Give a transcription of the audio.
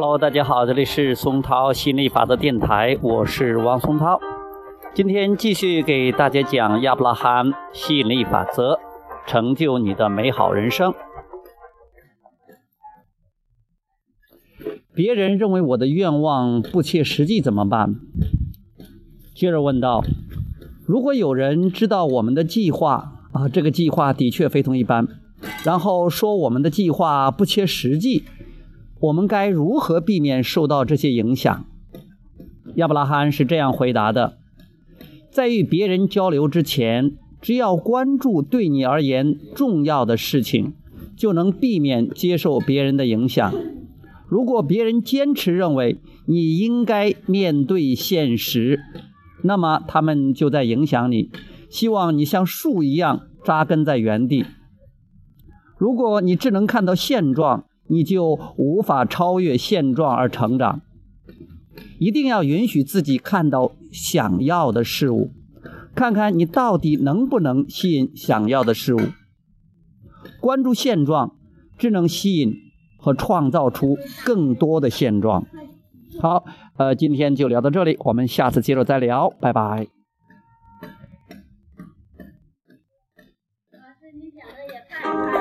Hello，大家好，这里是松涛心理法则电台，我是王松涛。今天继续给大家讲亚伯拉罕吸引力法则，成就你的美好人生。别人认为我的愿望不切实际怎么办？接着问道：如果有人知道我们的计划啊，这个计划的确非同一般，然后说我们的计划不切实际。我们该如何避免受到这些影响？亚伯拉罕是这样回答的：在与别人交流之前，只要关注对你而言重要的事情，就能避免接受别人的影响。如果别人坚持认为你应该面对现实，那么他们就在影响你，希望你像树一样扎根在原地。如果你只能看到现状，你就无法超越现状而成长。一定要允许自己看到想要的事物看看你到底能不能吸引想要的事物。关注现状只能吸引和创造出更多的现状。好呃今天就聊到这里我们下次接着再聊拜拜。老师你讲的也太快